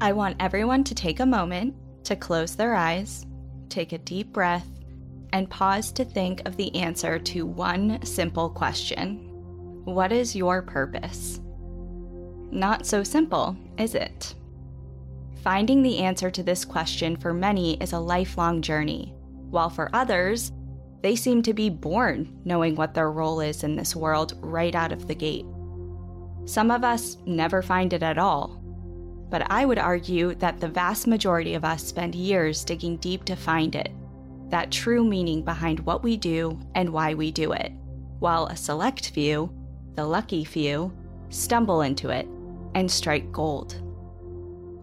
I want everyone to take a moment to close their eyes, take a deep breath, and pause to think of the answer to one simple question What is your purpose? Not so simple, is it? Finding the answer to this question for many is a lifelong journey, while for others, they seem to be born knowing what their role is in this world right out of the gate. Some of us never find it at all, but I would argue that the vast majority of us spend years digging deep to find it that true meaning behind what we do and why we do it, while a select few, the lucky few, stumble into it and strike gold.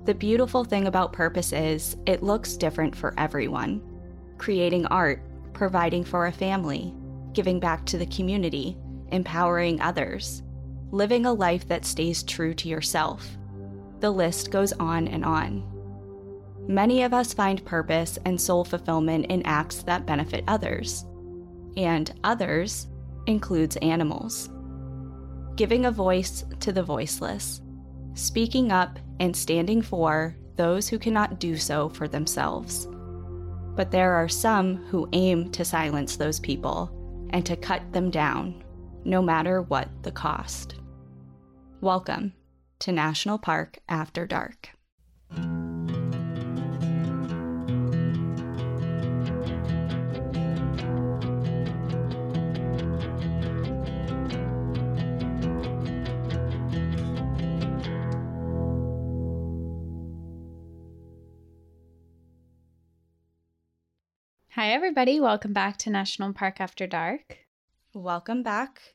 The beautiful thing about purpose is it looks different for everyone. Creating art, providing for a family, giving back to the community, empowering others, living a life that stays true to yourself. The list goes on and on. Many of us find purpose and soul fulfillment in acts that benefit others, and others includes animals. Giving a voice to the voiceless, speaking up and standing for those who cannot do so for themselves. But there are some who aim to silence those people and to cut them down, no matter what the cost. Welcome to National Park After Dark. Hi, everybody. Welcome back to National Park After Dark. Welcome back.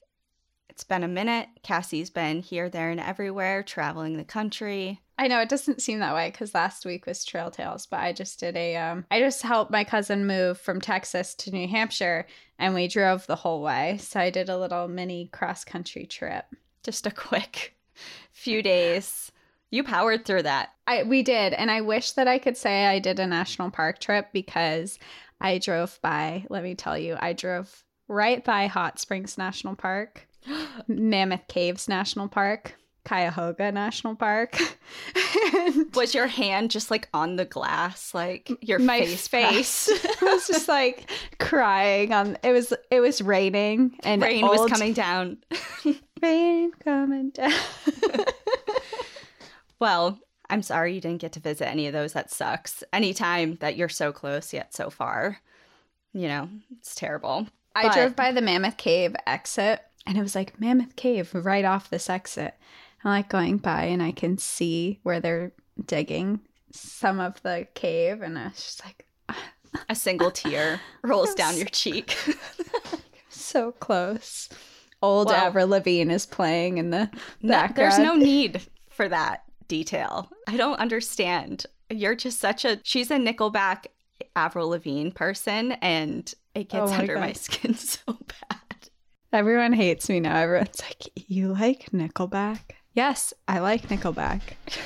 It's been a minute. Cassie's been here, there, and everywhere, traveling the country. I know it doesn't seem that way because last week was Trail Tales, but I just did a um I just helped my cousin move from Texas to New Hampshire and we drove the whole way. So I did a little mini cross country trip. Just a quick few days. You powered through that. I we did, and I wish that I could say I did a national park trip because I drove by, let me tell you, I drove right by Hot Springs National Park, Mammoth Caves National Park, Cuyahoga National Park. Was your hand just like on the glass, like your my face? face was just like crying on it was it was raining and Rain was coming down. rain coming down. well, I'm sorry you didn't get to visit any of those. That sucks. Anytime that you're so close yet so far, you know, it's terrible. I But- drove by the Mammoth Cave exit and it was like Mammoth Cave right off this exit. I'm like going by and I can see where they're digging some of the cave and I was just like A single tear rolls down your cheek. so close. Old Well- Avril Lavigne is playing in the No, background. there's no need for that detail. I don't understand. You're just such a she's a Nickelback Avril Lavigne person and it Oh gets my under my skin so bad. Everyone hates me now. Everyone's like, "You like Nickelback?" Yes, I like Nickelback.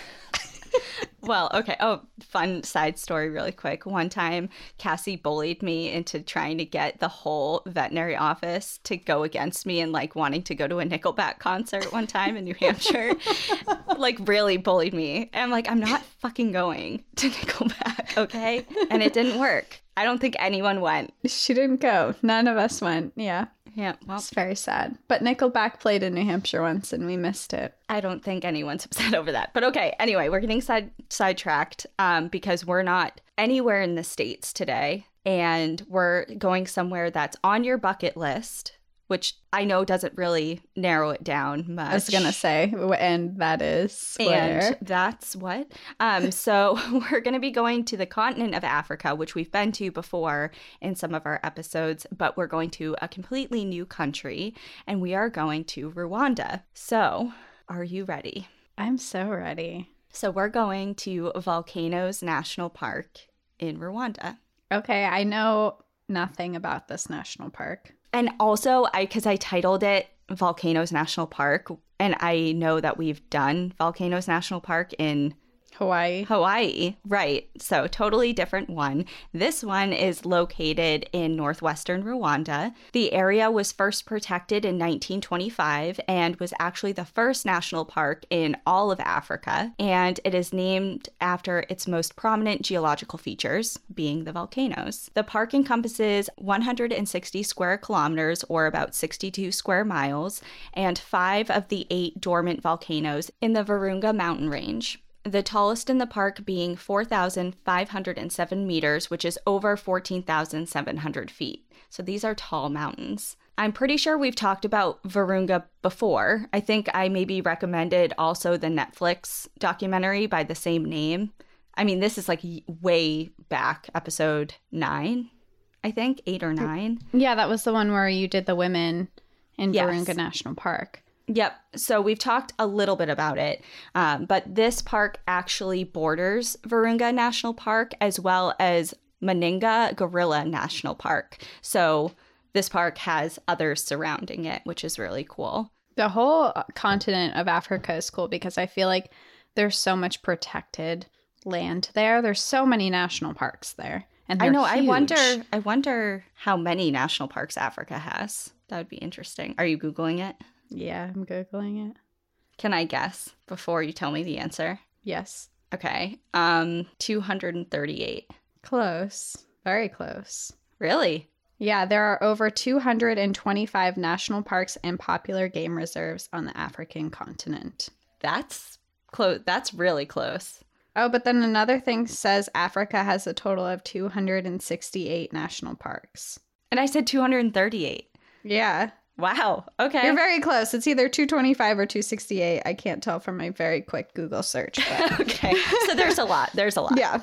Well, okay. Oh, fun side story, really quick. One time, Cassie bullied me into trying to get the whole veterinary office to go against me and like wanting to go to a Nickelback concert one time in New Hampshire. like, really bullied me. And I'm like, I'm not fucking going to Nickelback, okay? And it didn't work. I don't think anyone went. She didn't go. None of us went. Yeah, Yeah, well, it's very sad. But Nickelback played in New Hampshire once, and we missed it. I don't think anyone's upset over that. But okay, anyway, we're getting side sidetracked um, because we're not anywhere in the states today, and we're going somewhere that's on your bucket list, which I know doesn't really narrow it down much. I was gonna say, and that is And that's what. Um, so we're going to be going to the continent of Africa, which we've been to before in some of our episodes, but we're going to a completely new country, and we are going to Rwanda. So, are you ready? I'm so ready. So we're going to Volcanoes National Park in Rwanda. Okay, I know nothing about this national park. And also I cuz I titled it Volcanoes National Park and I know that we've done Volcanoes National Park in Hawaii. Hawaii, right. So, totally different one. This one is located in northwestern Rwanda. The area was first protected in 1925 and was actually the first national park in all of Africa. And it is named after its most prominent geological features, being the volcanoes. The park encompasses 160 square kilometers, or about 62 square miles, and five of the eight dormant volcanoes in the Virunga mountain range the tallest in the park being 4,507 meters, which is over 14,700 feet. So these are tall mountains. I'm pretty sure we've talked about Virunga before. I think I maybe recommended also the Netflix documentary by the same name. I mean, this is like way back, episode nine, I think, eight or nine. Yeah, that was the one where you did the women in yes. Virunga National Park. Yep. So we've talked a little bit about it, um, but this park actually borders Virunga National Park as well as Mgahinga Gorilla National Park. So this park has others surrounding it, which is really cool. The whole continent of Africa is cool because I feel like there's so much protected land there. There's so many national parks there. And I know. Huge. I wonder. I wonder how many national parks Africa has. That would be interesting. Are you googling it? Yeah, I'm Googling it. Can I guess before you tell me the answer? Yes. Okay. Um, 238. Close. Very close. Really? Yeah, there are over 225 national parks and popular game reserves on the African continent. That's close. That's really close. Oh, but then another thing says Africa has a total of 268 national parks. And I said 238. Yeah. Wow. Okay. You're very close. It's either 225 or 268. I can't tell from my very quick Google search. okay. So there's a lot. There's a lot. Yeah.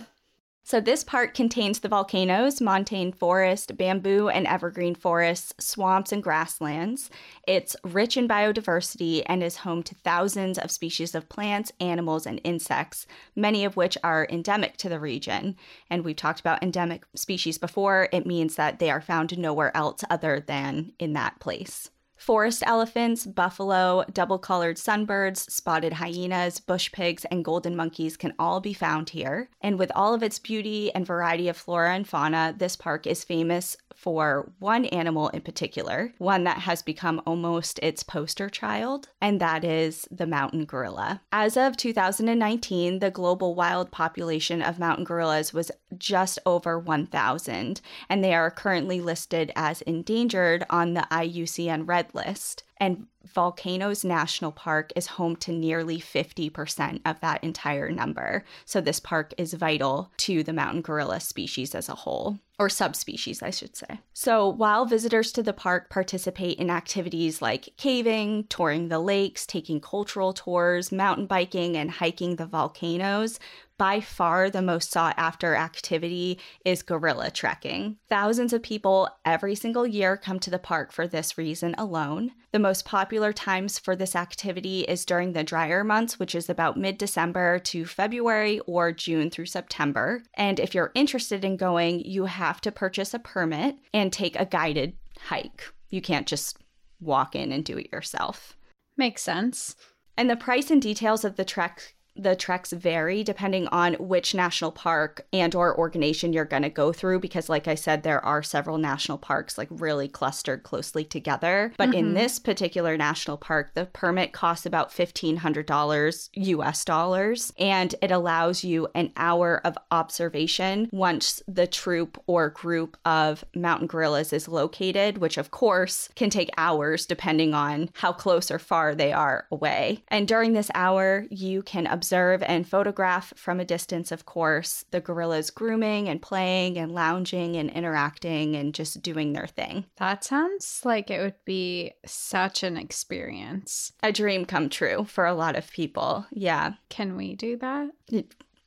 So, this park contains the volcanoes, montane forest, bamboo and evergreen forests, swamps, and grasslands. It's rich in biodiversity and is home to thousands of species of plants, animals, and insects, many of which are endemic to the region. And we've talked about endemic species before. It means that they are found nowhere else other than in that place. Forest elephants, buffalo, double colored sunbirds, spotted hyenas, bush pigs, and golden monkeys can all be found here. And with all of its beauty and variety of flora and fauna, this park is famous for one animal in particular, one that has become almost its poster child, and that is the mountain gorilla. As of 2019, the global wild population of mountain gorillas was just over 1,000, and they are currently listed as endangered on the IUCN Red List. And Volcanoes National Park is home to nearly 50% of that entire number. So, this park is vital to the mountain gorilla species as a whole, or subspecies, I should say. So, while visitors to the park participate in activities like caving, touring the lakes, taking cultural tours, mountain biking, and hiking the volcanoes, by far the most sought after activity is gorilla trekking. Thousands of people every single year come to the park for this reason alone. The most popular times for this activity is during the drier months, which is about mid December to February or June through September. And if you're interested in going, you have to purchase a permit and take a guided hike. You can't just walk in and do it yourself. Makes sense. And the price and details of the trek the treks vary depending on which national park and or organization you're going to go through because like i said there are several national parks like really clustered closely together but mm-hmm. in this particular national park the permit costs about $1500 us dollars and it allows you an hour of observation once the troop or group of mountain gorillas is located which of course can take hours depending on how close or far they are away and during this hour you can observe and photograph from a distance, of course, the gorillas grooming and playing and lounging and interacting and just doing their thing. That sounds like it would be such an experience. A dream come true for a lot of people. Yeah. Can we do that? Do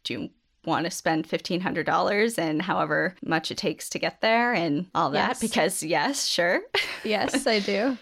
you want to spend $1500 and however much it takes to get there and all that yes. because yes sure yes i do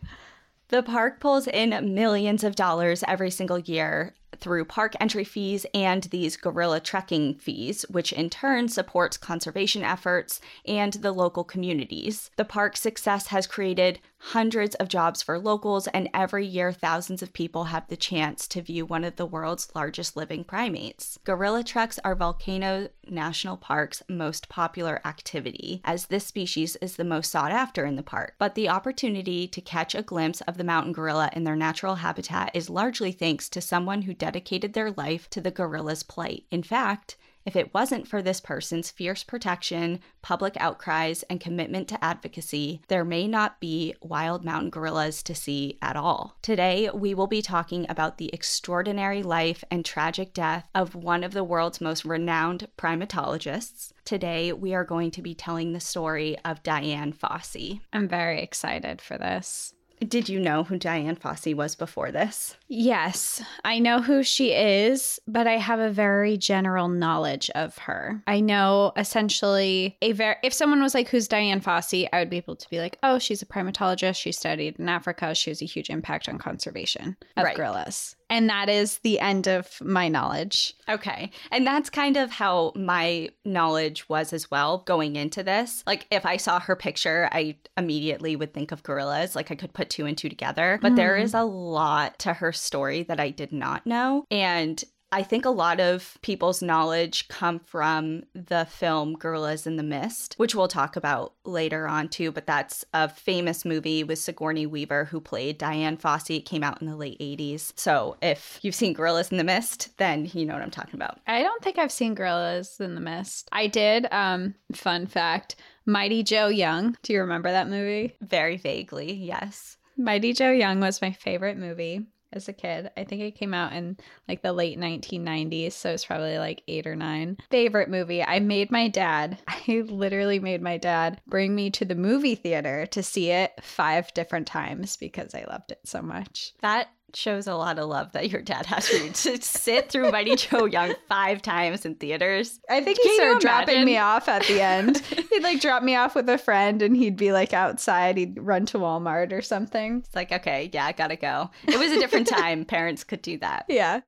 the park pulls in millions of dollars every single year through park entry fees and these gorilla trekking fees, which in turn supports conservation efforts and the local communities. The park's success has created hundreds of jobs for locals, and every year thousands of people have the chance to view one of the world's largest living primates. Gorilla treks are Volcano National Park's most popular activity, as this species is the most sought after in the park. But the opportunity to catch a glimpse of the mountain gorilla in their natural habitat is largely thanks to someone who dedicated their life to the gorilla's plight. In fact, if it wasn't for this person's fierce protection, public outcries, and commitment to advocacy, there may not be wild mountain gorillas to see at all. Today, we will be talking about the extraordinary life and tragic death of one of the world's most renowned primatologists. Today, we are going to be telling the story of Dian Fossey. I'm very excited for this. Did you know who Dian Fossey was before this? Yes, I know who she is, but I have a very general knowledge of her. I know essentially a very if someone was like who's Dian Fossey, I would be able to be like, "Oh, she's a primatologist. She studied in Africa. She has a huge impact on conservation of Right. gorillas." And that is the end of my knowledge. Okay. And that's kind of how my knowledge was as well going into this. Like, if I saw her picture, I immediately would think of gorillas. Like, I could put two and two together. But there hmm. is a lot to her story that I did not know. And I think a lot of people's knowledge come from the film Gorillas in the Mist, which we'll talk about later on too. But that's a famous movie with Sigourney Weaver, who played Dian Fossey. It came out in the late 80s. So if you've seen Gorillas in the Mist, then you know what I'm talking about. I don't think I've seen Gorillas in the Mist. I did. Um, fun fact: Mighty Joe Young. Do you remember that movie? Very vaguely, yes. Mighty Joe Young was my favorite movie as a kid. I think it came out in like the late 1990s, so it's probably like eight or nine. Favorite movie. I made my dad, I literally made my dad bring me to the movie theater to see it five different times because I loved it so much. That shows a lot of love that your dad has for you to sit through Mighty Joe Young five times in theaters. I think he started dropping me off at the end. he'd like drop me off with a friend and he'd be like outside. He'd run to Walmart or something. It's like, okay, yeah, I gotta go. It was a different time. Parents could do that. Yeah.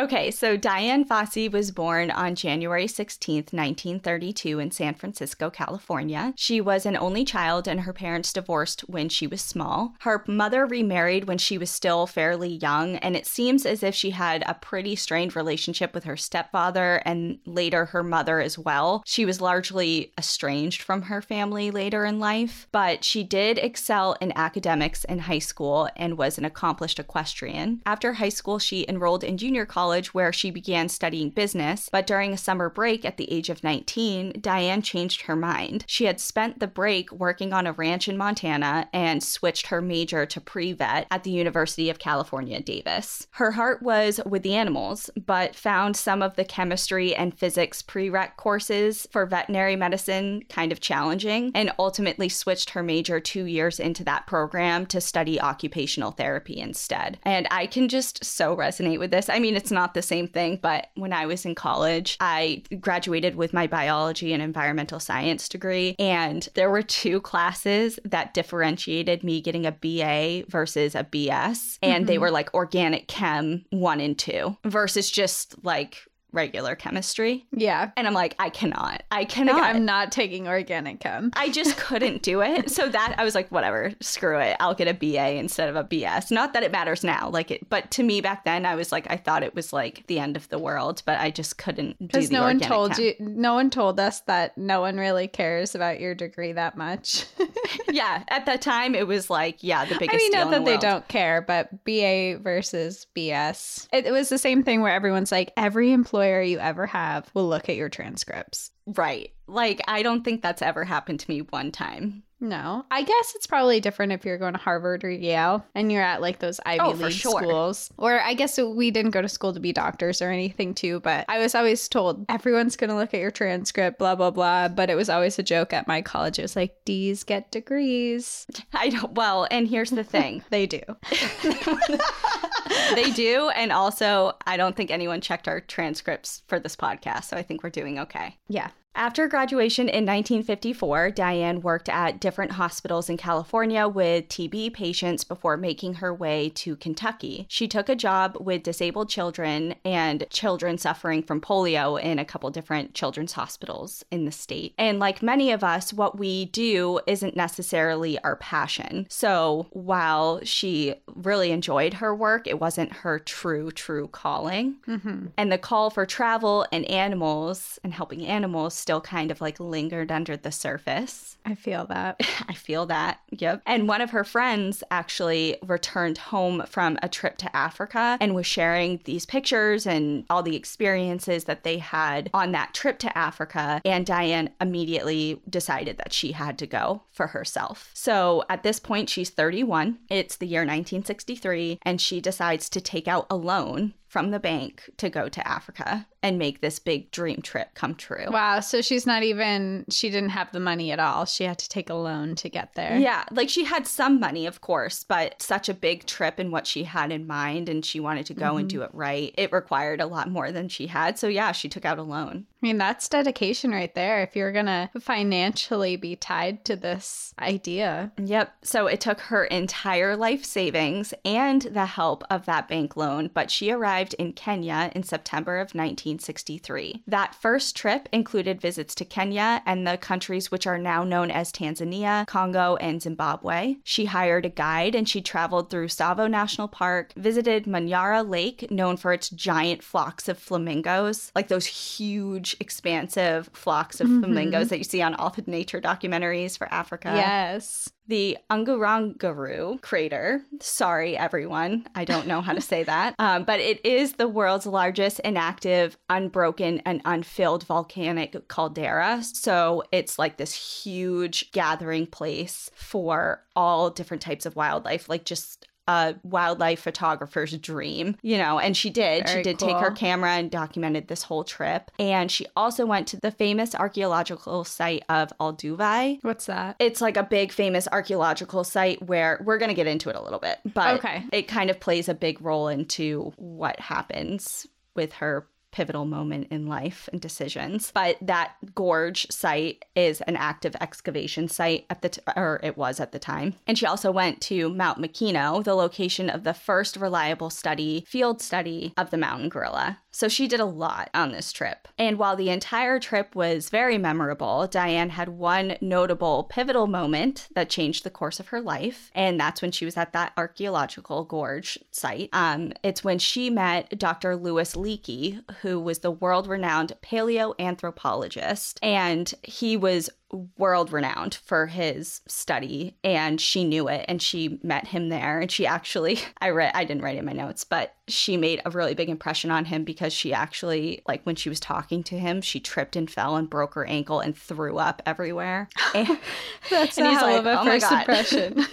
Okay, so Dian Fossey was born on January 16th, 1932, in San Francisco, California. She was an only child, and her parents divorced when she was small. Her mother remarried when she was still fairly young, and it seems as if she had a pretty strained relationship with her stepfather and later her mother as well. She was largely estranged from her family later in life, but she did excel in academics in high school and was an accomplished equestrian. After high school, she enrolled in junior college where she began studying business, but during a summer break at the age of 19, Dian changed her mind. She had spent the break working on a ranch in Montana and switched her major to pre-vet at the University of California, Davis. Her heart was with the animals, but found some of the chemistry and physics prereq courses for veterinary medicine kind of challenging and ultimately switched her major 2 years into that program to study occupational therapy instead. And I can just so resonate with this. I mean, it's not the same thing, but when I was in college, I graduated with my biology and environmental science degree, and there were two classes that differentiated me getting a BA versus a BS, and they mm-hmm. were like organic chem 1 and 2 versus just like regular chemistry. Yeah. And I'm like, I cannot. I Like, cannot. I'm not taking organic chem. I just couldn't do it. So that I was like, whatever, screw it. I'll get a BA instead of a BS. Not that it matters now, like it, but to me back then, I was like, I thought it was like the end of the world, but I just couldn't do Because no one told chem. you, no one told us that no one really cares about your degree that much. yeah, at that time, it was like, yeah, the biggest. I mean, not that the they don't care, but BA versus BS. It, it was the same thing where everyone's like, every employer you ever have will look at your transcripts. Right. Like, I don't think that's ever happened to me one time. No, I guess it's probably different if you're going to Harvard or Yale and you're at like those Ivy Oh, League sure. schools. Or I guess we didn't go to school to be doctors or anything too, but I was always told everyone's going to look at your transcript, blah, blah, blah. But it was always a joke at my college. It was like, D's get degrees. I don't, well, and here's the thing They do. they do. And also, I don't think anyone checked our transcripts for this podcast. So I think we're doing okay. Yeah. After graduation in 1954, Dian worked at different hospitals in California with TB patients before making her way to Kentucky. She took a job with disabled children and children suffering from polio in a couple different children's hospitals in the state. And like many of us, what we do isn't necessarily our passion. So while she really enjoyed her work, it wasn't her true, true calling. Mm-hmm. And the call for travel and animals and helping animals still kind of like lingered under the surface. I feel that. I feel that. Yep. And one of her friends actually returned home from a trip to Africa and was sharing these pictures and all the experiences that they had on that trip to Africa. And Dian immediately decided that she had to go for herself. So at this point, she's 31. It's the year 1963, and she decides to take out a loan from the bank to go to Africa and make this big dream trip come true. Wow. So she's not even, she didn't have the money at all. She had to take a loan to get there. Yeah. Like she had some money, of course, but such a big trip and what she had in mind and she wanted to go mm-hmm. and do it right, it required a lot more than she had. So yeah, she took out a loan. I mean, that's dedication right there if you're going to financially be tied to this idea. Yep. So it took her entire life savings and the help of that bank loan, but she arrived in Kenya in September of 1963. That first trip included visits to Kenya and the countries which are now known as Tanzania, Congo, and Zimbabwe. She hired a guide and she traveled through Tsavo National Park, visited Manyara Lake, known for its giant flocks of flamingos, like those huge huge, expansive flocks of mm-hmm. flamingos that you see on all the nature documentaries for Africa. Yes. The Ngurunguru crater. Sorry, everyone. I don't know how to say that. Um, but it is the world's largest inactive, unbroken, and unfilled volcanic caldera. So it's like this huge gathering place for all different types of wildlife, like just a wildlife photographer's dream, you know, and she did. Very she did cool. take her camera and documented this whole trip. And she also went to the famous archaeological site of Olduvai. What's that? It's like a big famous archaeological site where we're going to get into it a little bit, but okay. it kind of plays a big role into what happens with her pivotal moment in life and decisions. But that gorge site is an active excavation site at the t- or it was at the time. And she also went to Mount Mikeno, the location of the first reliable study, field study of the mountain gorilla. So she did a lot on this trip. And while the entire trip was very memorable, Dian had one notable pivotal moment that changed the course of her life, and that's when she was at that archaeological gorge site. Um, it's when she met Dr. Louis Leakey, who was the world renowned paleoanthropologist. And he was world renowned for his study and she knew it and she met him there and she actually I read I didn't write in my notes but she made a really big impression on him because she actually like when she was talking to him she tripped and fell and broke her ankle and threw up everywhere. And, that's and he's like, oh first impression.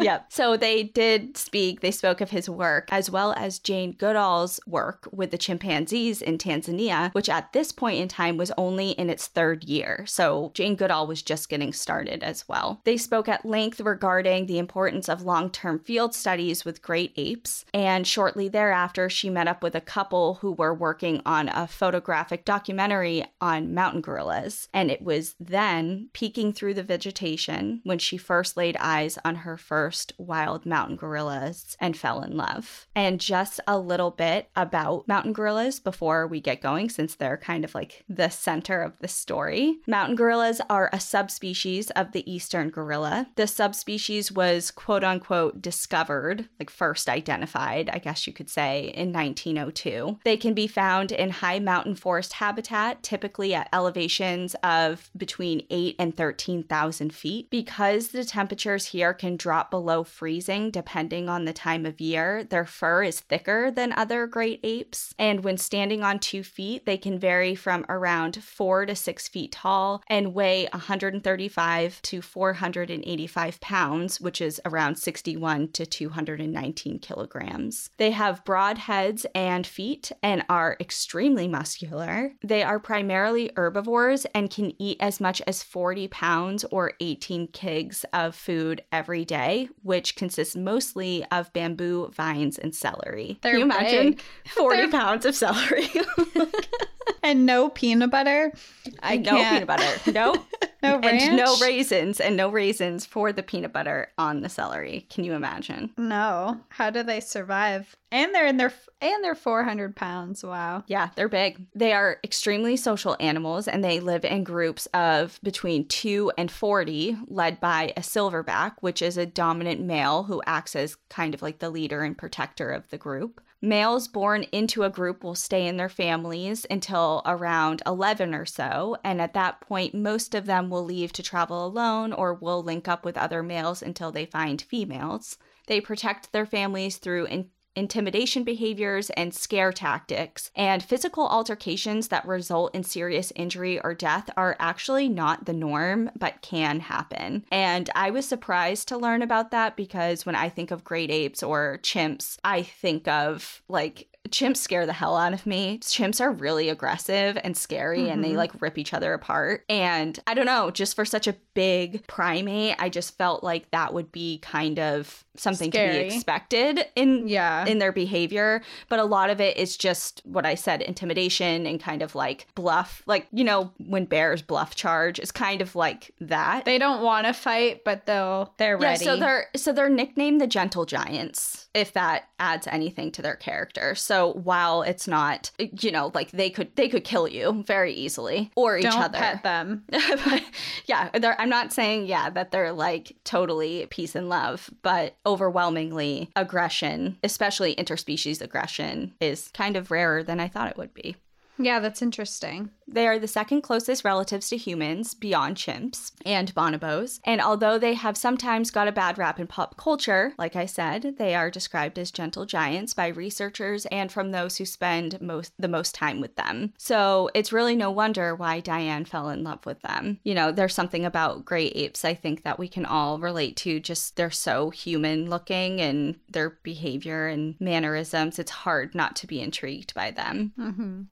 Yep. So they did speak they spoke of his work as well as Jane Goodall's work with the chimpanzees in Tanzania which at this point in time was only in its third year. So Jane Goodall was just getting started as well. They spoke at length regarding the importance of long term field studies with great apes, and shortly thereafter, she met up with a couple who were working on a photographic documentary on mountain gorillas. And it was then, peeking through the vegetation, when she first laid eyes on her first wild mountain gorillas and fell in love. And just a little bit about mountain gorillas before we get going, since they're kind of like the center of the story. Mountain gorillas are a subspecies of the eastern gorilla. The subspecies was quote unquote discovered, like first identified, I guess you could say, in 1902. They can be found in high mountain forest habitat, typically at elevations of between 8 and 13,000 feet. Because the temperatures here can drop below freezing depending on the time of year, their fur is thicker than other great apes. And when standing on two feet, they can vary from around 4 to 6 feet tall and weigh 135 to 485 pounds, which is around 61 to 219 kilograms. They have broad heads and feet and are extremely muscular. They are primarily herbivores and can eat as much as 40 pounds or 18 kigs of food every day, which consists mostly of bamboo, vines, and celery. They're can you imagine big. 40 They're... pounds of celery? and no peanut butter. I no can't. peanut butter. No. No ranch. and no raisins and no raisins for the peanut butter on the celery. Can you imagine? No. How do they survive? And they're in their and they're 400 pounds. Wow. Yeah, they're big. They are extremely social animals and they live in groups of between 2 and 40, led by a silverback, which is a dominant male who acts as kind of like the leader and protector of the group. Males born into a group will stay in their families until around 11 or so, and at that point, most of them will leave to travel alone or will link up with other males until they find females. They protect their families through in- intimidation behaviors and scare tactics, and physical altercations that result in serious injury or death are actually not the norm, but can happen. And I was surprised to learn about that because when I think of great apes or chimps, I think of like chimps scare the hell out of me. Chimps are really aggressive and scary mm-hmm. and they like rip each other apart. And I don't know, just for such a big primate, I just felt like that would be kind of something Scary. to be expected in yeah. in their behavior, but a lot of it is just what I said, intimidation and kind of like bluff. Like, you know, when bears bluff charge is kind of like that. They don't want to fight, but they'll they're yeah, ready. So they're so they're nicknamed the gentle giants, if that adds anything to their character. So while it's not, you know, like they could they could kill you very easily or don't each other. Pet them. yeah, I'm not saying yeah that they're like totally peace and love, but overwhelmingly aggression, especially interspecies aggression, is kind of rarer than I thought it would be. Yeah, that's interesting. They are the second closest relatives to humans beyond chimps and bonobos. And although they have sometimes got a bad rap in pop culture, like I said, they are described as gentle giants by researchers and from those who spend most the most time with them. So it's really no wonder why Dian fell in love with them. You know, there's something about gray apes I think that we can all relate to. Just they're so human looking and their behavior and mannerisms. It's hard not to be intrigued by them. Mm-hmm.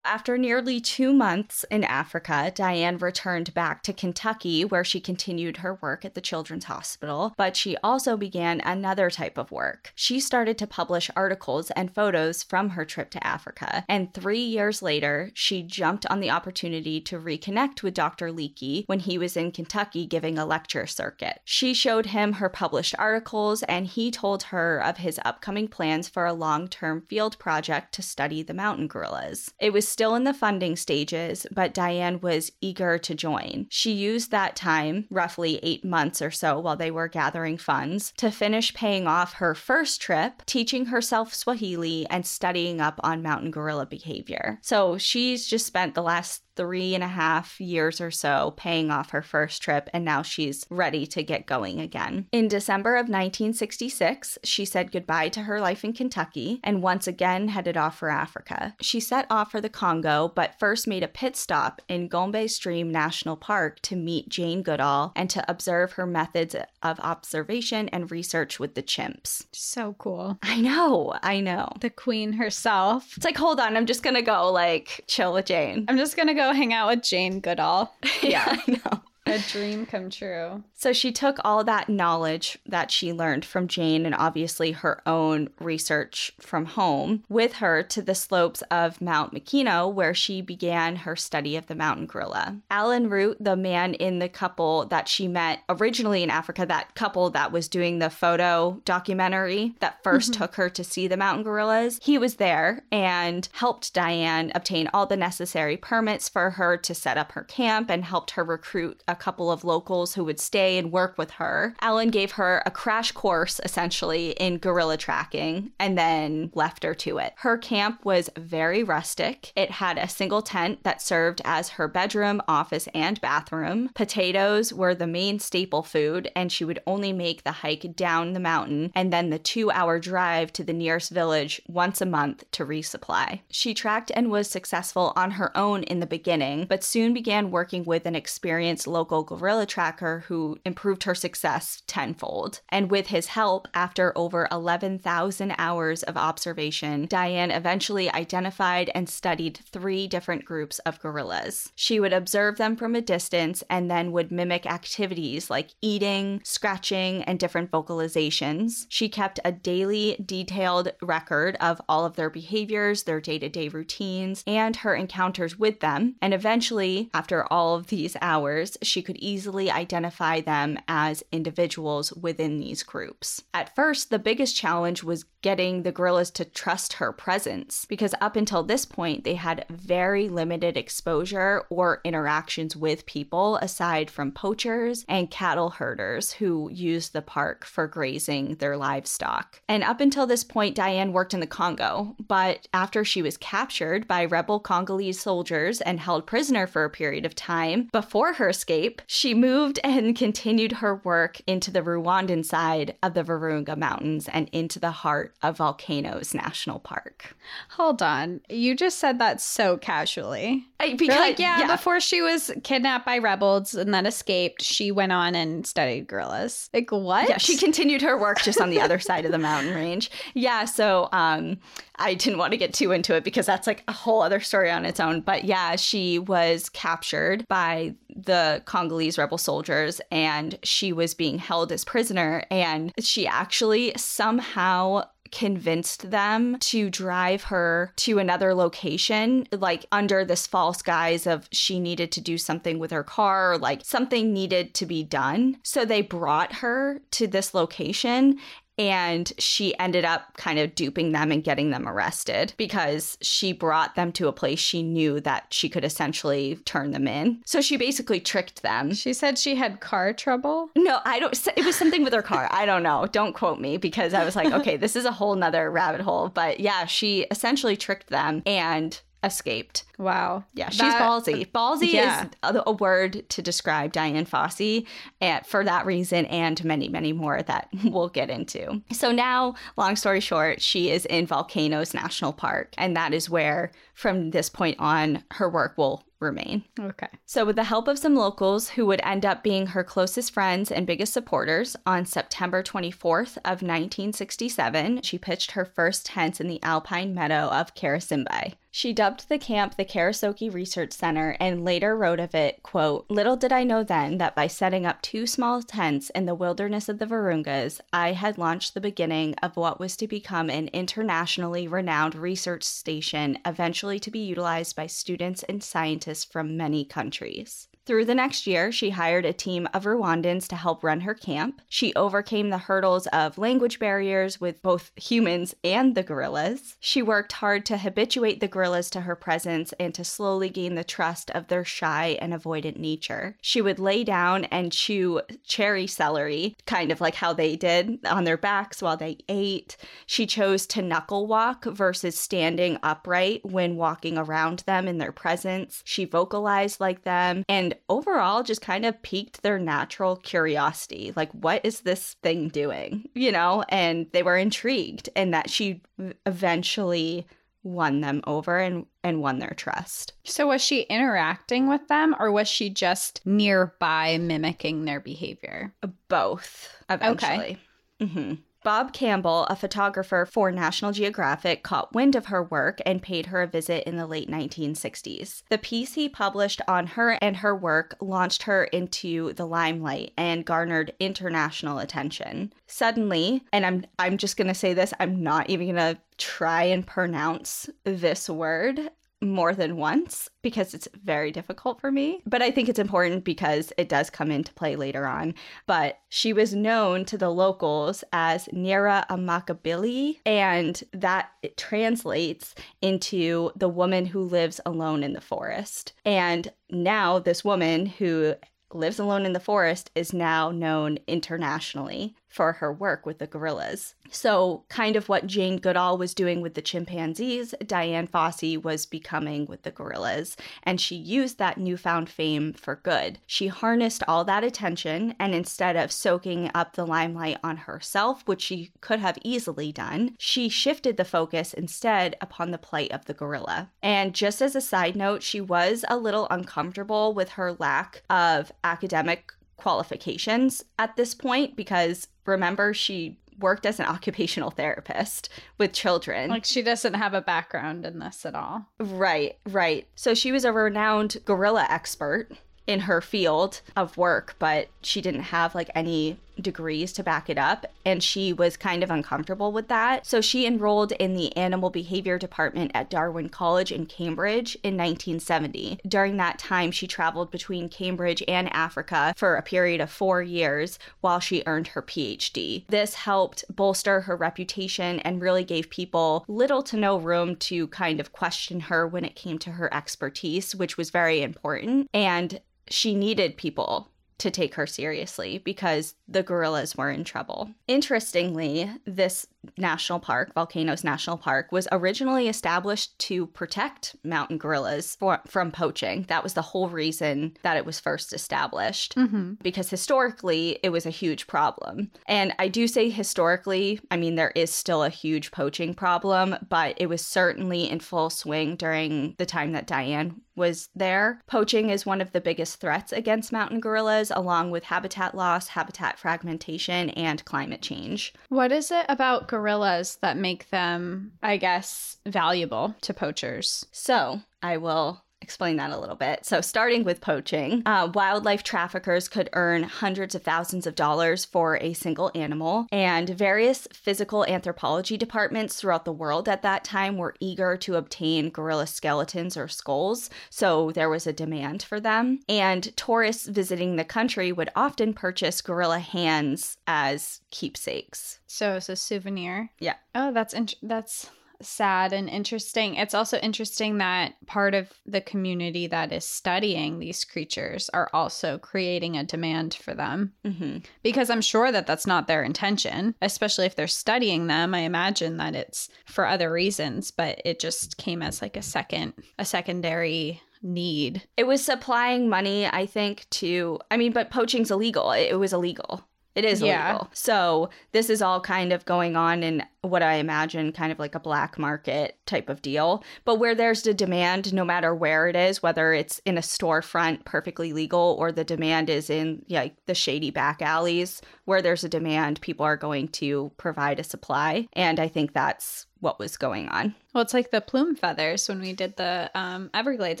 After nearly two months in Africa, Dian returned back to Kentucky where she continued her work at the Children's Hospital, but she also began another type of work. She started to publish articles and photos from her trip to Africa, and three years later, she jumped on the opportunity to reconnect with Dr. Leakey when he was in Kentucky giving a lecture circuit. She showed him her published articles, and he told her of his upcoming plans for a long term field project to study the mountain gorillas. It was still in the funding stages, but Dian was eager to join. She used that time, roughly eight months or so while they were gathering funds, to finish paying off her first trip, teaching herself Swahili and studying up on mountain gorilla behavior. So she's just spent the last three and a half years or so paying off her first trip, and now she's ready to get going again. In December of 1966, she said goodbye to her life in Kentucky and once again headed off for Africa. She set off for the Congo, but first made a pit stop in Gombe Stream National Park to meet Jane Goodall and to observe her methods of observation and research with the chimps. So cool. I know, I know. The queen herself. It's like, hold on, I'm just gonna go like chill with Jane. I'm just gonna go hang out with Jane Goodall. yeah, I know. A dream come true. So she took all that knowledge that she learned from Jane and obviously her own research from home with her to the slopes of Mount Mikeno, where she began her study of the mountain gorilla. Alan Root, the man in the couple that she met originally in Africa, that couple that was doing the photo documentary that 1st mm-hmm. took her to see the mountain gorillas, he was there and helped Dian obtain all the necessary permits for her to set up her camp and helped her recruit a couple of locals who would stay and work with her. Alan gave her a crash course essentially in gorilla tracking and then left her to it. Her camp was very rustic. It had a single tent that served as her bedroom, office, and bathroom. Potatoes were the main staple food, and she would only make the hike down the mountain and then the two hour drive to the nearest village once a month to resupply. She tracked and was successful on her own in the beginning, but soon began working with an experienced local local gorilla tracker who improved her success tenfold. And with his help, after over 11,000 hours of observation, Dian eventually identified and studied three different groups of gorillas. She would observe them from a distance and then would mimic activities like eating, scratching, and different vocalizations. She kept a daily, detailed record of all of their behaviors, their day to day routines, and her encounters with them. And eventually, after all of these hours, she could easily identify them as individuals within these groups. At first, the biggest challenge was getting the gorillas to trust her presence because up until this point, they had very limited exposure or interactions with people aside from poachers and cattle herders who used the park for grazing their livestock. And up until this point, Dian worked in the Congo, but after she was captured by rebel Congolese soldiers and held prisoner for a period of time before her escape, she moved and continued her work into the Rwandan side of the Virunga Mountains and into the heart of Volcanoes National Park. Hold on. You just said that so casually. I, You're like, yeah, before she was kidnapped by rebels and then escaped, she went on and studied gorillas. Like, what? Yeah, she continued her work just on the other side of the mountain range. Yeah, so um, I didn't want to get too into it because that's like a whole other story on its own. But yeah, she was captured by the Congolese rebel soldiers and she was being held as prisoner. And she actually somehow convinced them to drive her to another location, like under this false guise of she needed to do something with her car, or like something needed to be done. So they brought her to this location and she ended up kind of duping them and getting them arrested because she brought them to a place she knew that she could essentially turn them in. So she basically tricked them. She said she had car trouble. No, I don't. It was something with her car. I don't know. Don't quote me because I was like, okay, this is a whole nother rabbit hole. But yeah, she essentially tricked them and escaped. Wow. Yeah, she's that, ballsy. Ballsy yeah. is a, a, word to describe Dian Fossey, and for that reason and many, many more that we'll get into. So now, long story short, she is in Volcanoes National Park, and that is where, from this point on, her work will remain. Okay. So, with the help of some locals who would end up being her closest friends and biggest supporters, on September 24th of 1967, she pitched her first tent in the alpine meadow of Karisimbi. She dubbed the camp the Karisoke Research Center and later wrote of it, quote, Little did I know then that by setting up two small tents in the wilderness of the Virungas, I had launched the beginning of what was to become an internationally renowned research station, eventually to be utilized by students and scientists from many countries. Through the next year, she hired a team of Rwandans to help run her camp. She overcame the hurdles of language barriers with both humans and the gorillas. She worked hard to habituate the gorillas to her presence and to slowly gain the trust of their shy and avoidant nature. She would lay down and chew cherry celery, kind of like how they did on their backs while they ate. She chose to knuckle walk versus standing upright when walking around them in their presence. She vocalized like them and overall just kind of piqued their natural curiosity. Like, what is this thing doing? You know, and they were intrigued, and that she eventually won them over and and won their trust. So was she interacting with them or was she just nearby mimicking their behavior? Both eventually. Okay. hmm Bob Campbell, a photographer for National Geographic, caught wind of her work and paid her a visit in the late 1960s. The piece he published on her and her work launched her into the limelight and garnered international attention. Suddenly, and I'm I'm just going to say this, I'm not even going to try and pronounce this word more than once because it's very difficult for me. But I think it's important because it does come into play later on. But she was known to the locals as Nira Amakabili, and that it translates into the woman who lives alone in the forest. And now this woman who lives alone in the forest is now known internationally. For her work with the gorillas. So, kind of what Jane Goodall was doing with the chimpanzees, Dian Fossey was becoming with the gorillas, and she used that newfound fame for good. She harnessed all that attention, and instead of soaking up the limelight on herself, which she could have easily done, she shifted the focus instead upon the plight of the gorilla. And just as a side note, she was a little uncomfortable with her lack of academic qualifications at this point because remember, she worked as an occupational therapist with children. Like she doesn't have a background in this at all. Right, right. So she was a renowned gorilla expert in her field of work, but she didn't have like any degrees to back it up, and she was kind of uncomfortable with that. So she enrolled in the animal behavior department at Darwin College in Cambridge in 1970. During that time, she traveled between Cambridge and Africa for a period of four years while she earned her PhD. This helped bolster her reputation and really gave people little to no room to kind of question her when it came to her expertise, which was very important. And she needed people to take her seriously because the gorillas were in trouble. Interestingly, this national park, Volcanoes National Park, was originally established to protect mountain gorillas for, from poaching. That was the whole reason that it was first established mm-hmm. because historically it was a huge problem. And I do say historically, I mean, there is still a huge poaching problem, but it was certainly in full swing during the time that Dian was there. Poaching is one of the biggest threats against mountain gorillas, along with habitat loss, habitat fragmentation, and climate change. What is it about gorillas that make them, I guess, valuable to poachers? So I will explain that a little bit. So, starting with poaching, uh, wildlife traffickers could earn hundreds of thousands of dollars for a single animal, and various physical anthropology departments throughout the world at that time were eager to obtain gorilla skeletons or skulls, so there was a demand for them. And tourists visiting the country would often purchase gorilla hands as keepsakes. So, it's a souvenir. Yeah. Oh, that's int- that's sad and interesting. It's also interesting that part of the community that is studying these creatures are also creating a demand for them. Mm-hmm. Because I'm sure that that's not their intention, especially if they're studying them. I imagine that it's for other reasons, but it just came as like a second, a secondary need. It was supplying money, I think, to, I mean, but poaching's illegal. It was illegal. It is yeah. illegal. So this is all kind of going on in what I imagine kind of like a black market type of deal. But where there's the demand, no matter where it is, whether it's in a storefront perfectly legal or the demand is in like the shady back alleys, where there's a demand, people are going to provide a supply. And I think that's what was going on. Well, it's like the plume feathers when we did the um, Everglades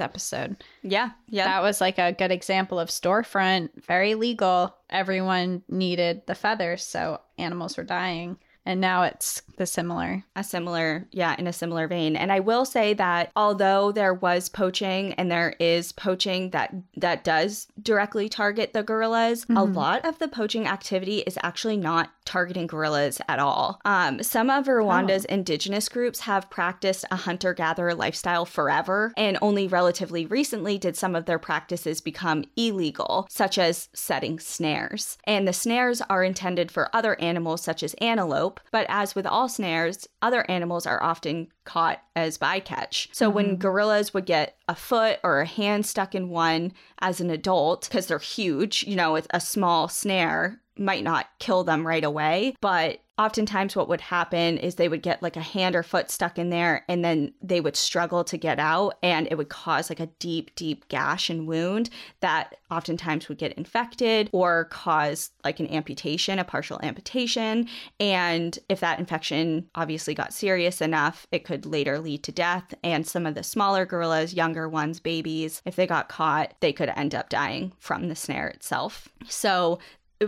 episode. Yeah, yeah. That was like a good example of storefront, very legal. Everyone needed the feathers, so animals were dying and now it's the similar a similar yeah in a similar vein and i will say that although there was poaching and there is poaching that that does directly target the gorillas mm-hmm. a lot of the poaching activity is actually not targeting gorillas at all um, some of rwanda's oh. indigenous groups have practiced a hunter-gatherer lifestyle forever and only relatively recently did some of their practices become illegal such as setting snares and the snares are intended for other animals such as antelope but as with all snares, other animals are often caught as bycatch. So mm-hmm. when gorillas would get a foot or a hand stuck in one as an adult, because they're huge, you know, it's a small snare might not kill them right away, but oftentimes what would happen is they would get like a hand or foot stuck in there and then they would struggle to get out and it would cause like a deep deep gash and wound that oftentimes would get infected or cause like an amputation a partial amputation. And if that infection obviously got serious enough it could later lead to death. And some of the smaller gorillas younger ones babies if they got caught they could end up dying from the snare itself. So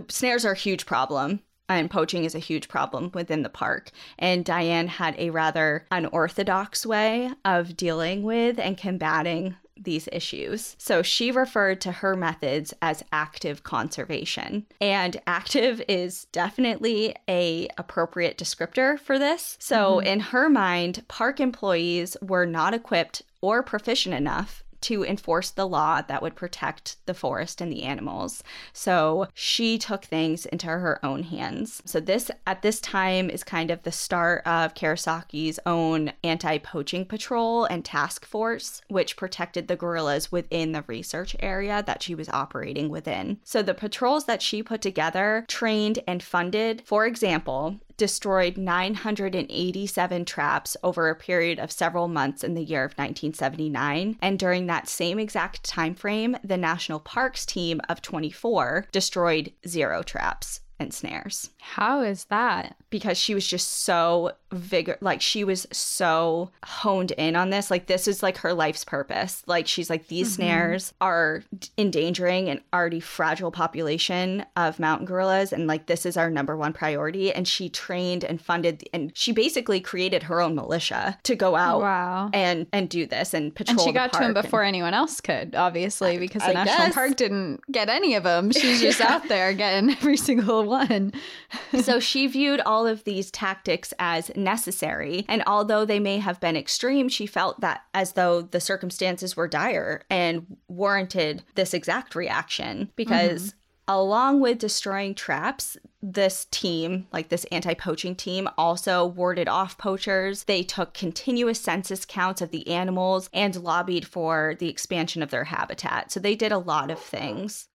snares are a huge problem and poaching is a huge problem within the park. And Dian had a rather unorthodox way of dealing with and combating these issues. So she referred to her methods as active conservation. And active is definitely a appropriate descriptor for this. So mm-hmm. in her mind, park employees were not equipped or proficient enough to enforce the law that would protect the forest and the animals. So she took things into her own hands. So this at this time is kind of the start of Karisoke's own anti-poaching patrol and task force, which protected the gorillas within the research area that she was operating within. So the patrols that she put together, trained and funded, for example, destroyed 987 traps over a period of several months in the year of 1979 and during that same exact time frame the national parks team of 24 destroyed zero traps and snares. How is that? Because she was just so vigor like she was so honed in on this. Like this is like her life's purpose. Like she's like these mm-hmm. snares are endangering an already fragile population of mountain gorillas and like this is our number one priority and she trained and funded and she basically created her own militia to go out wow. and and do this and patrol And she got to him before and, anyone else could, obviously, because the I national guess. park didn't get any of them. She's just out there getting every single one. so she viewed all of these tactics as necessary. And although they may have been extreme, she felt that as though the circumstances were dire and warranted this exact reaction because. Mm-hmm. Along with destroying traps, this team, like this anti poaching team, also warded off poachers. They took continuous census counts of the animals and lobbied for the expansion of their habitat. So they did a lot of things.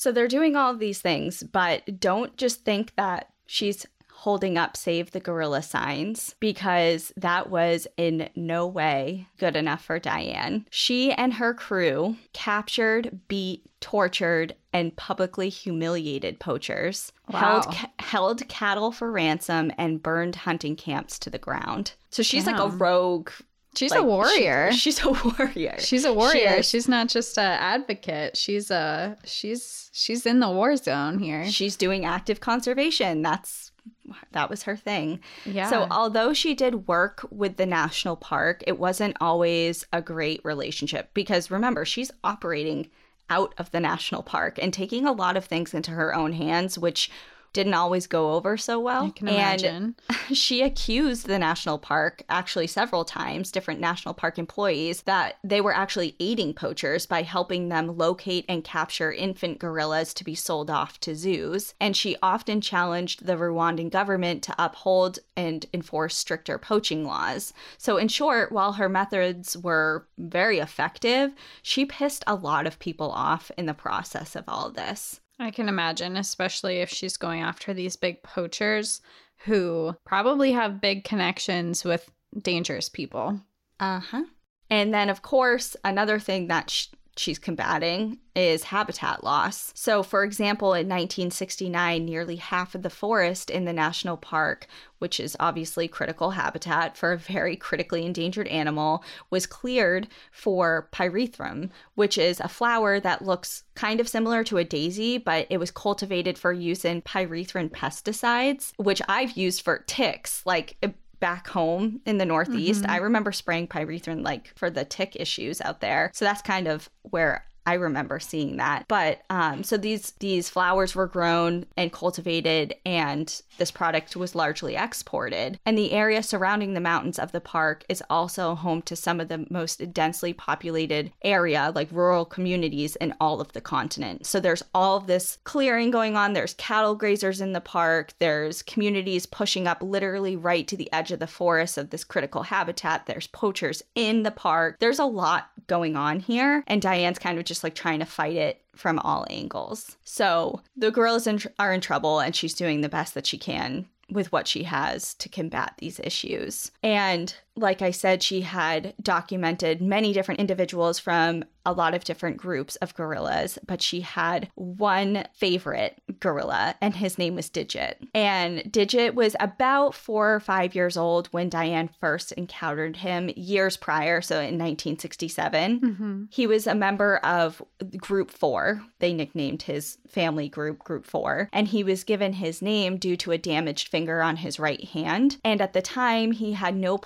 So they're doing all these things, but don't just think that she's holding up Save the Gorilla signs because that was in no way good enough for Dian. She and her crew captured, beat, tortured, and publicly humiliated poachers, wow. held, ca- held cattle for ransom, and burned hunting camps to the ground. So she's Damn. like a rogue She's like, a warrior. She, she's a warrior. She's a warrior. She she's not just an advocate. She's a she's she's in the war zone here. She's doing active conservation. That's that was her thing. Yeah. So although she did work with the national park, it wasn't always a great relationship because remember, she's operating out of the national park and taking a lot of things into her own hands, which didn't always go over so well. I can imagine. And she accused the national park actually several times, different national park employees, that they were actually aiding poachers by helping them locate and capture infant gorillas to be sold off to zoos. And she often challenged the Rwandan government to uphold and enforce stricter poaching laws. So, in short, while her methods were very effective, she pissed a lot of people off in the process of all this. I can imagine, especially if she's going after these big poachers who probably have big connections with dangerous people. Uh huh. And then, of course, another thing that sh- she's combating is habitat loss. So, for example, in 1969, nearly half of the forest in the national park, which is obviously critical habitat for a very critically endangered animal, was cleared for pyrethrum, which is a flower that looks kind of similar to a daisy, but it was cultivated for use in pyrethrin pesticides, which I've used for ticks. Like, back home in the Northeast, mm-hmm. I remember spraying pyrethrin like for the tick issues out there. So that's kind of where I remember seeing that. But um, so these these flowers were grown and cultivated, and this product was largely exported. And the area surrounding the mountains of the park is also home to some of the most densely populated area, like rural communities in all of the continent. So there's all of this clearing going on. There's cattle grazers in the park. There's communities pushing up literally right to the edge of the forest of this critical habitat. There's poachers in the park. There's a lot going on here, and Dian's kind of just like trying to fight it from all angles. So the gorillas in tr- are in trouble, and she's doing the best that she can with what she has to combat these issues. And like I said, she had documented many different individuals from a lot of different groups of gorillas, but she had one favorite gorilla, and his name was Digit. And Digit was about four or five years old when Dian first encountered him years prior, so in 1967. Mm-hmm. He was a member of Group Four. They nicknamed his family group Group Four, and he was given his name due to a damaged finger on his right hand. And at the time, he had no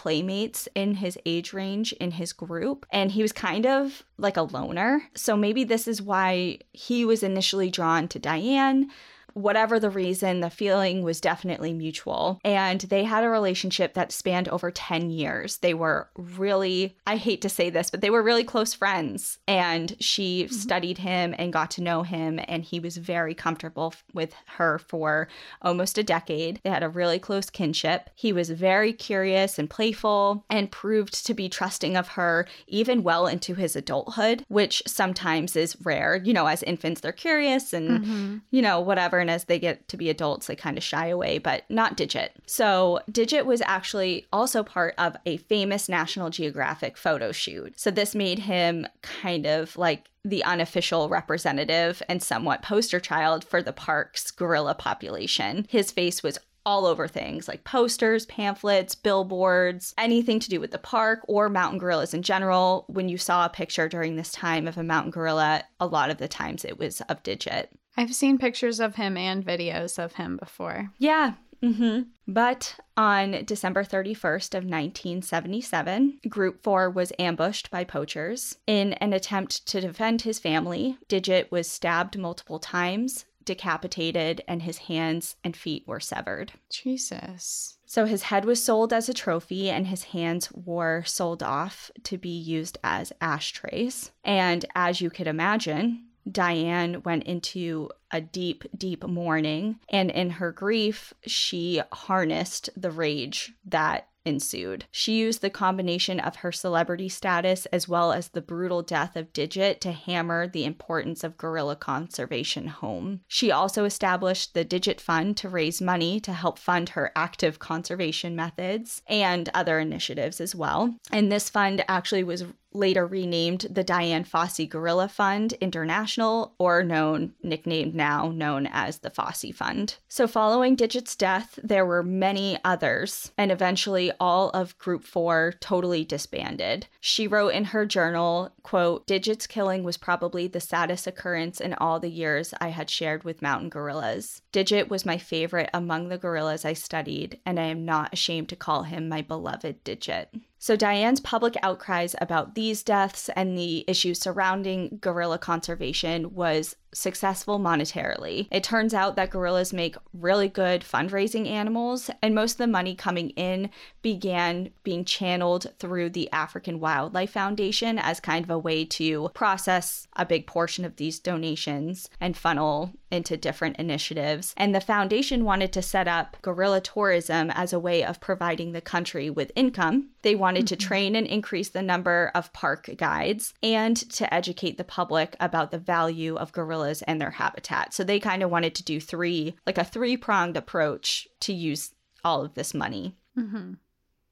in his age range in his group, and he was kind of like a loner. So maybe this is why he was initially drawn to Dian. Whatever the reason, the feeling was definitely mutual. And they had a relationship that spanned over 10 years. They were really, I hate to say this, but they were really close friends. And she mm-hmm. studied him and got to know him. And he was very comfortable with her for almost a decade. They had a really close kinship. He was very curious and playful and proved to be trusting of her even well into his adulthood, which sometimes is rare. You know, as infants, they're curious and, mm-hmm. you know, whatever. And as they get to be adults, they kind of shy away, but not Digit. So, Digit was actually also part of a famous National Geographic photo shoot. So, this made him kind of like the unofficial representative and somewhat poster child for the park's gorilla population. His face was all over things like posters, pamphlets, billboards, anything to do with the park or mountain gorillas in general. When you saw a picture during this time of a mountain gorilla, a lot of the times it was of Digit. I've seen pictures of him and videos of him before. Yeah. Mm-hmm. But on December 31st of 1977, Group 4 was ambushed by poachers. In an attempt to defend his family, Digit was stabbed multiple times, decapitated, and his hands and feet were severed. Jesus. So his head was sold as a trophy, and his hands were sold off to be used as ashtrays. And as you could imagine, Dian went into a deep, deep mourning. And in her grief, she harnessed the rage that ensued. She used the combination of her celebrity status as well as the brutal death of Digit to hammer the importance of gorilla conservation home. She also established the Digit Fund to raise money to help fund her active conservation methods and other initiatives as well. And this fund actually was later renamed the Dian Fossey Gorilla Fund International, or known, nicknamed now, known as the Fossey Fund. So, following Digit's death, there were many others, and eventually all of Group 4 totally disbanded. She wrote in her journal, quote, Digit's killing was probably the saddest occurrence in all the years I had shared with mountain gorillas. Digit was my favorite among the gorillas I studied, and I am not ashamed to call him my beloved Digit. So, Dian's public outcries about these deaths and the issues surrounding gorilla conservation was successful monetarily. It turns out that gorillas make really good fundraising animals, and most of the money coming in began being channeled through the African Wildlife Foundation as kind of a way to process a big portion of these donations and funnel into different initiatives. And the foundation wanted to set up gorilla tourism as a way of providing the country with income. They wanted mm-hmm. to train and increase the number of park guides and to educate the public about the value of gorillas and their habitat. So they kind of wanted to do three, like a three pronged approach to use all of this money. Mm-hmm.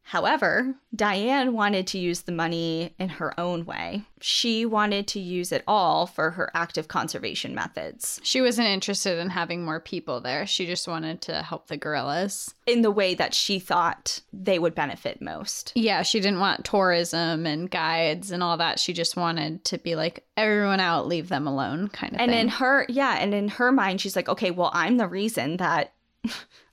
However, Dian wanted to use the money in her own way. She wanted to use it all for her active conservation methods. She wasn't interested in having more people there. She just wanted to help the gorillas in the way that she thought they would benefit most. Yeah, she didn't want tourism and guides and all that. She just wanted to be like, everyone out, leave them alone, kind of and thing. in her, yeah, and in her mind, she's like, okay, well, I'm the reason that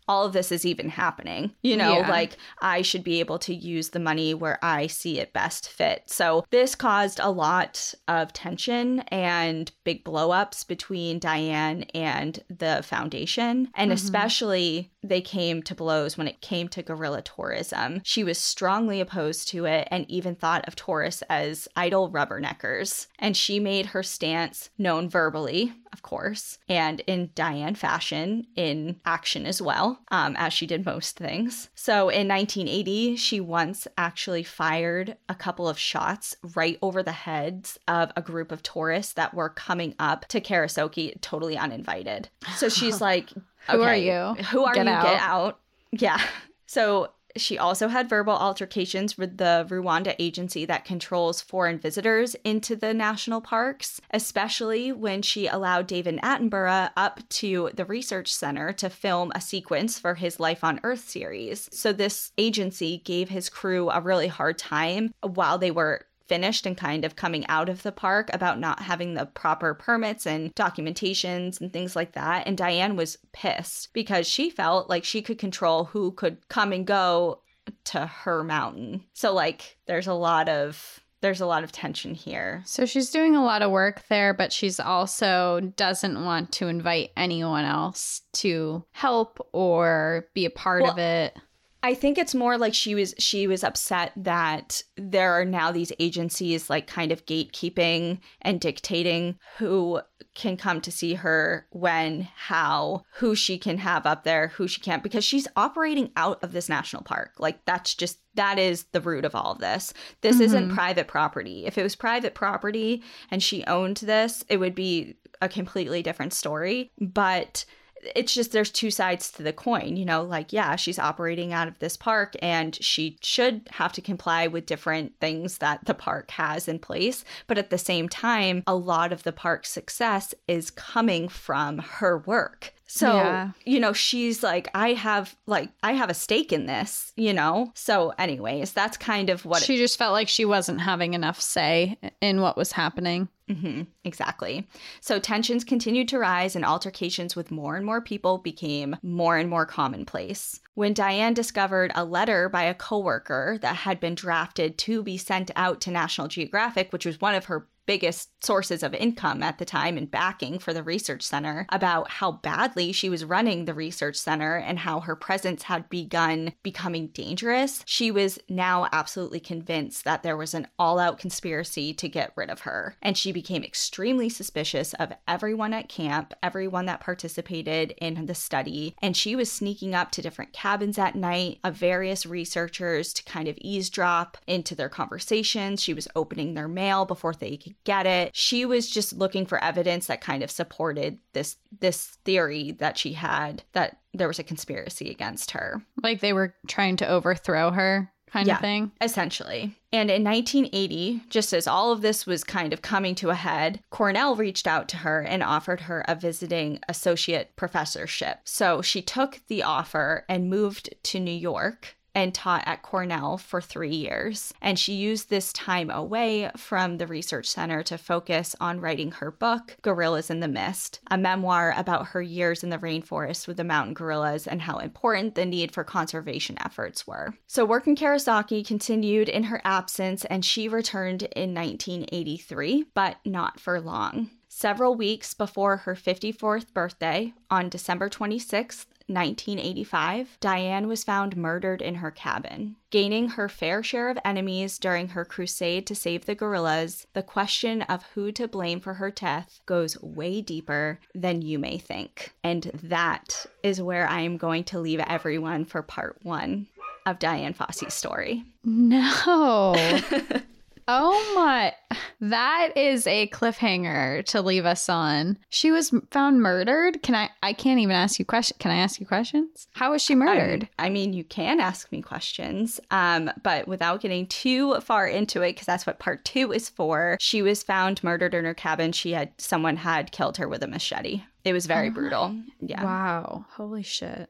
all of this is even happening. You know, yeah. like I should be able to use the money where I see it best fit. So this caused a lot of tension and big blowups between Dian and the foundation. And mm-hmm. especially they came to blows when it came to gorilla tourism. She was strongly opposed to it and even thought of tourists as idle rubberneckers. And she made her stance known verbally of course, and in Dian fashion, in action as well, um, as she did most things. So in 1980, she once actually fired a couple of shots right over the heads of a group of tourists that were coming up to Karisoke totally uninvited. So she's like, Who are you? Who are Get you? Out. Get out. Yeah. So she also had verbal altercations with the Rwanda agency that controls foreign visitors into the national parks, especially when she allowed David Attenborough up to the research center to film a sequence for his Life on Earth series. So, this agency gave his crew a really hard time while they were finished and kind of coming out of the park about not having the proper permits and documentations and things like that. And Dian was pissed because she felt like she could control who could come and go to her mountain. So, like, there's a lot of there's a lot of tension here. So she's doing a lot of work there, but she's also doesn't want to invite anyone else to help or be a part Well, of it. I think it's more like she was she was upset that there are now these agencies like kind of gatekeeping and dictating who can come to see her when how who she can have up there who she can't because she's operating out of this national park. Like that's just that is the root of all of this. This isn't Mhm. private property. If it was private property and she owned this it would be a completely different story. But it's just there's two sides to the coin you know like yeah she's operating out of this park and she should have to comply with different things that the park has in place. But at the same time a lot of the park's success is coming from her work so Yeah. you know she's like i have like i have a stake in this you know so anyways that's kind of what she just felt like she wasn't having enough say in what was happening. hmm exactly. So tensions continued to rise, and altercations with more and more people became more and more commonplace. When Dian discovered a letter by a coworker that had been drafted to be sent out to National Geographic, which was one of her biggest sources of income at the time and backing for the research center about how badly she was running the research center and how her presence had begun becoming dangerous, she was now absolutely convinced that there was an all out conspiracy to get rid of her. And she became extremely suspicious of everyone at camp, everyone that participated in the study. And she was sneaking up to different cabins at night of various researchers to kind of eavesdrop into their conversations. She was opening their mail before they could get it. She was just looking for evidence that kind of supported this this theory that she had that there was a conspiracy against her. Like they were trying to overthrow her, kind Yeah. of thing. Essentially. And in 1980, just as all of this was kind of coming to a head, Cornell reached out to her and offered her a visiting associate professorship. So she took the offer and moved to New York and taught at Cornell for three years. And she used this time away from the research center to focus on writing her book, Gorillas in the Mist, a memoir about her years in the rainforest with the mountain gorillas and how important the need for conservation efforts were. So, work in Karisoke continued in her absence, and she returned in 1983, but not for long. Several weeks before her 54th birthday, on December 26th, 1985, Dian was found murdered in her cabin. Gaining her fair share of enemies during her crusade to save the gorillas, the question of who to blame for her death goes way deeper than you may think. And that is where I am going to leave everyone for part one of Dian Fossey's story. No. oh my. That is a cliffhanger to leave us on. She was found murdered. Can I I can't even ask you question. Can I ask you questions? How was she murdered? I, I mean, you can ask me questions, um, but without getting too far into it, because that's what part two is for. She was found murdered in her cabin. She had someone had killed her with a machete. It was very Oh brutal. Yeah. Wow. Holy shit.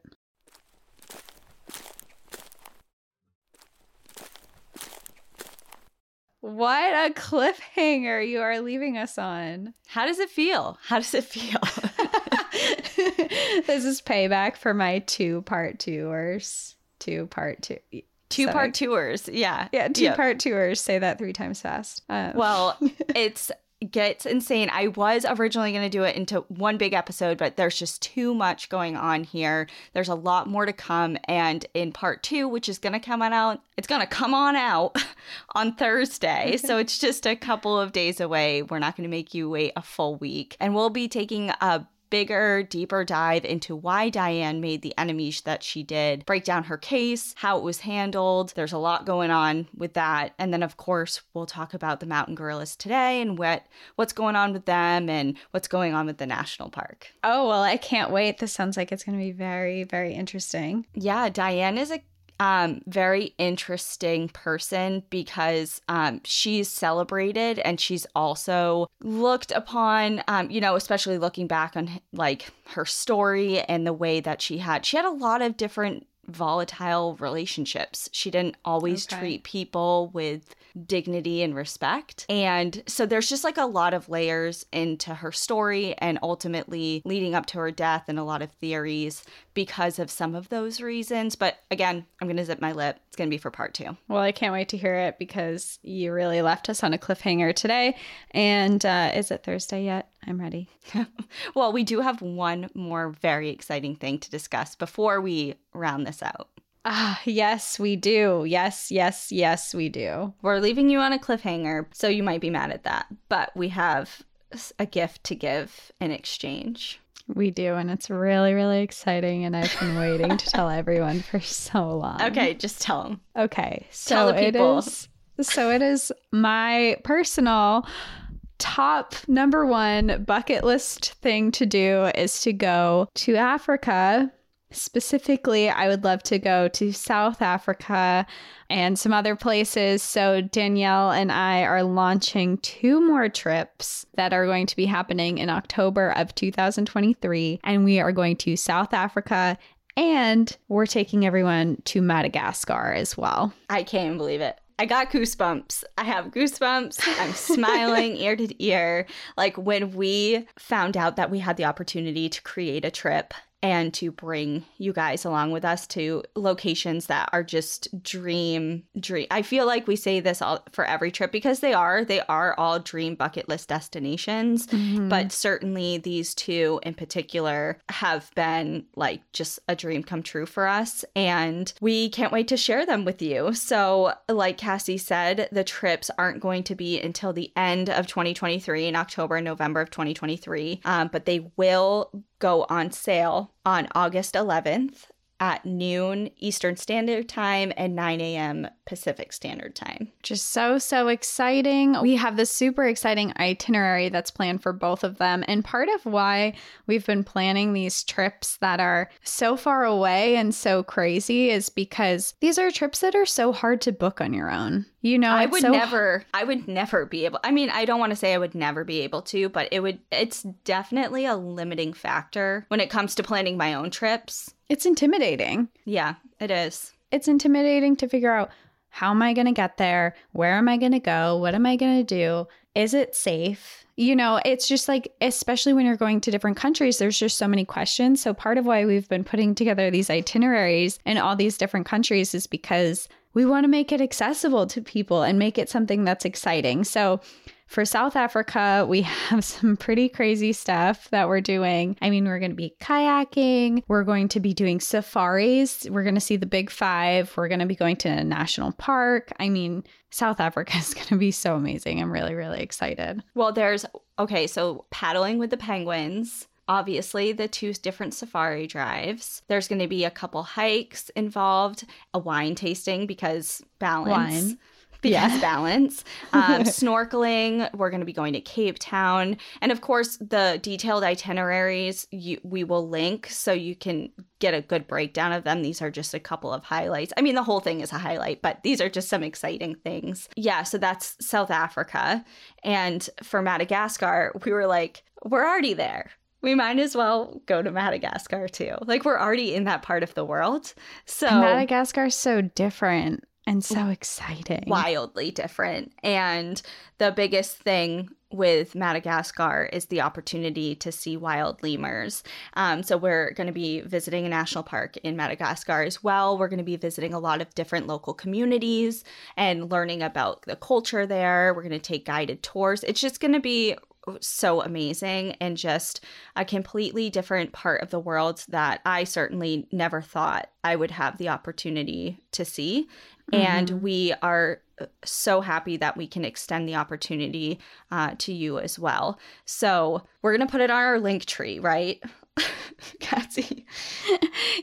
What a cliffhanger you are leaving us on. How does it feel? How does it feel? this is payback for my two part tours. Two part two. Two part tours. Yeah. Yeah, two Yep. part tours. Say that three times fast. Um, Well, it's gets insane. I was originally going to do it into one big episode, but there's just too much going on here. There's a lot more to come and in part 2, which is going to come on out, it's going to come on out on Thursday. so it's just a couple of days away. We're not going to make you wait a full week. And we'll be taking a bigger, deeper dive into why Dian made the enemies that she did, break down her case, how it was handled. There's a lot going on with that. And then of course, we'll talk about the mountain gorillas today and what what's going on with them and what's going on with the national park. oh, well, I can't wait. This sounds like it's going to be very, very interesting. Yeah, Dian is a um, very interesting person because um, she's celebrated and she's also looked upon, um, you know, especially looking back on like her story and the way that she had. She had a lot of different volatile relationships. She didn't always Okay. treat people with dignity and respect. And so there's just like a lot of layers into her story and ultimately leading up to her death and a lot of theories because of some of those reasons. But again, I'm going to zip my lip. It's going to be for part two. Well, I can't wait to hear it because you really left us on a cliffhanger today. And uh, is it Thursday yet? I'm ready. Well, we do have one more very exciting thing to discuss before we round this out. Ah, yes, we do. Yes, yes, yes, we do. We're leaving you on a cliffhanger, so you might be mad at that, but we have a gift to give in exchange. We do, and it's really, really exciting. And I've been waiting to tell everyone for so long. Okay, just tell them. Okay. So Tell the people. is so it is my personal top number one bucket list thing to do is to go to Africa. Specifically, I would love to go to South Africa and some other places. So, Danielle and I are launching two more trips that are going to be happening in October of 2023. And we are going to South Africa and we're taking everyone to Madagascar as well. I can't believe it. I got goosebumps. I have goosebumps. I'm smiling ear to ear. Like when we found out that we had the opportunity to create a trip and to bring you guys along with us to locations that are just dream dream. I feel like we say this all for every trip because they are. They are all dream bucket list destinations, but certainly these two in particular have been like just a dream come true for us and we can't wait to share them with you. So, like Cassie said, the trips aren't going to be until the end of 2023 in October and November of 2023, um, but they will go on sale on August 11th at noon Eastern Standard Time and 9 a.m. Pacific Standard Time. Just so, so exciting. We have this super exciting itinerary that's planned for both of them. And part of why we've been planning these trips that are so far away and so crazy is because these are trips that are so hard to book on your own. You know, I would so never I would never be able I mean, I don't want to say I would never be able to, but it would it's definitely a limiting factor when it comes to planning my own trips. It's intimidating. Yeah, it is. It's intimidating to figure out how am I going to get there? Where am I going to go? What am I going to do? Is it safe? You know, it's just like, especially when you're going to different countries, there's just so many questions. So, part of why we've been putting together these itineraries in all these different countries is because we want to make it accessible to people and make it something that's exciting. So, for South Africa, we have some pretty crazy stuff that we're doing. I mean, we're going to be kayaking, we're going to be doing safaris, we're going to see the big five, we're going to be going to a national park. I mean, South Africa is going to be so amazing. I'm really, really excited. Well, there's okay, so paddling with the penguins. Obviously, the two different safari drives. There's going to be a couple hikes involved, a wine tasting because balance. Wine. Because Yeah. balance. Um, snorkeling. We're going to be going to Cape Town. And of course, the detailed itineraries you, we will link so you can get a good breakdown of them. These are just a couple of highlights. I mean, the whole thing is a highlight, but these are just some exciting things. Yeah, so that's South Africa. And for Madagascar, we were like, we're already there. We might as well go to Madagascar too. Like, we're already in that part of the world. So, And Madagascar is so different and so exciting. wildly different. And the biggest thing with Madagascar is the opportunity to see wild lemurs. Um, so we're going to be visiting a national park in Madagascar as well. We're going to be visiting a lot of different local communities and learning about the culture there. We're going to take guided tours. It's just going to be so amazing and just a completely different part of the world that I certainly never thought I would have the opportunity to see. And we are so happy that we can extend the opportunity uh, to you as well. So we're going to put it on our link tree, right? Cassie.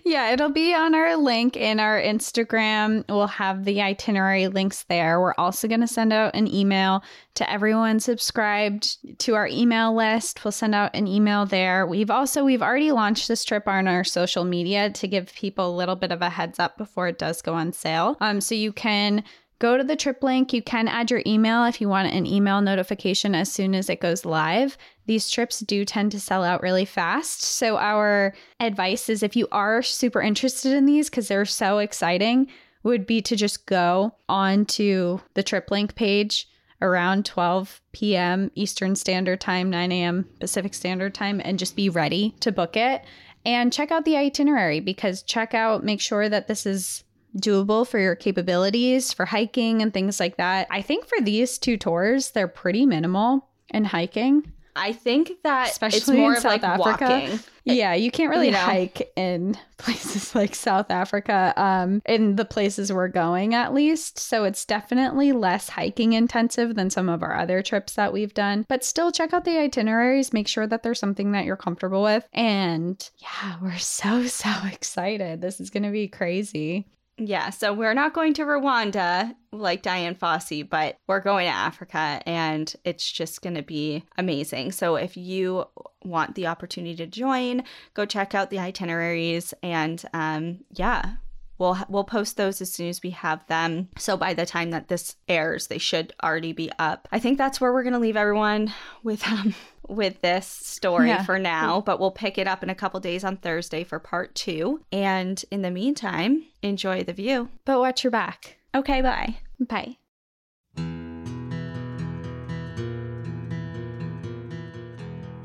Yeah, it'll be on our link in our Instagram. We'll have the itinerary links there. We're also going to send out an email to everyone subscribed to our email list. We'll send out an email there. We've also we've already launched this trip on our social media to give people a little bit of a heads up before it does go on sale. Um so you can go to the trip link. You can add your email if you want an email notification as soon as it goes live. These trips do tend to sell out really fast. So, our advice is if you are super interested in these because they're so exciting, would be to just go onto the trip link page around 12 p.m. Eastern Standard Time, 9 a.m. Pacific Standard Time, and just be ready to book it. And check out the itinerary because check out, make sure that this is doable for your capabilities for hiking and things like that. I think for these two tours, they're pretty minimal in hiking. I think that Especially it's more of South like Africa. walking. Yeah, you can't really you know? hike in places like South Africa, um, in the places we're going at least. So it's definitely less hiking intensive than some of our other trips that we've done. But still check out the itineraries, make sure that there's something that you're comfortable with. And yeah, we're so, so excited. This is gonna be crazy. Yeah, so we're not going to Rwanda like Dian Fossey, but we're going to Africa and it's just going to be amazing. So if you want the opportunity to join, go check out the itineraries and um, yeah, we'll we'll post those as soon as we have them. So by the time that this airs, they should already be up. I think that's where we're going to leave everyone with um with this story yeah. for now, but we'll pick it up in a couple days on Thursday for part two. And in the meantime, enjoy the view. But watch your back. Okay, bye. Bye.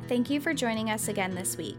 Thank you for joining us again this week.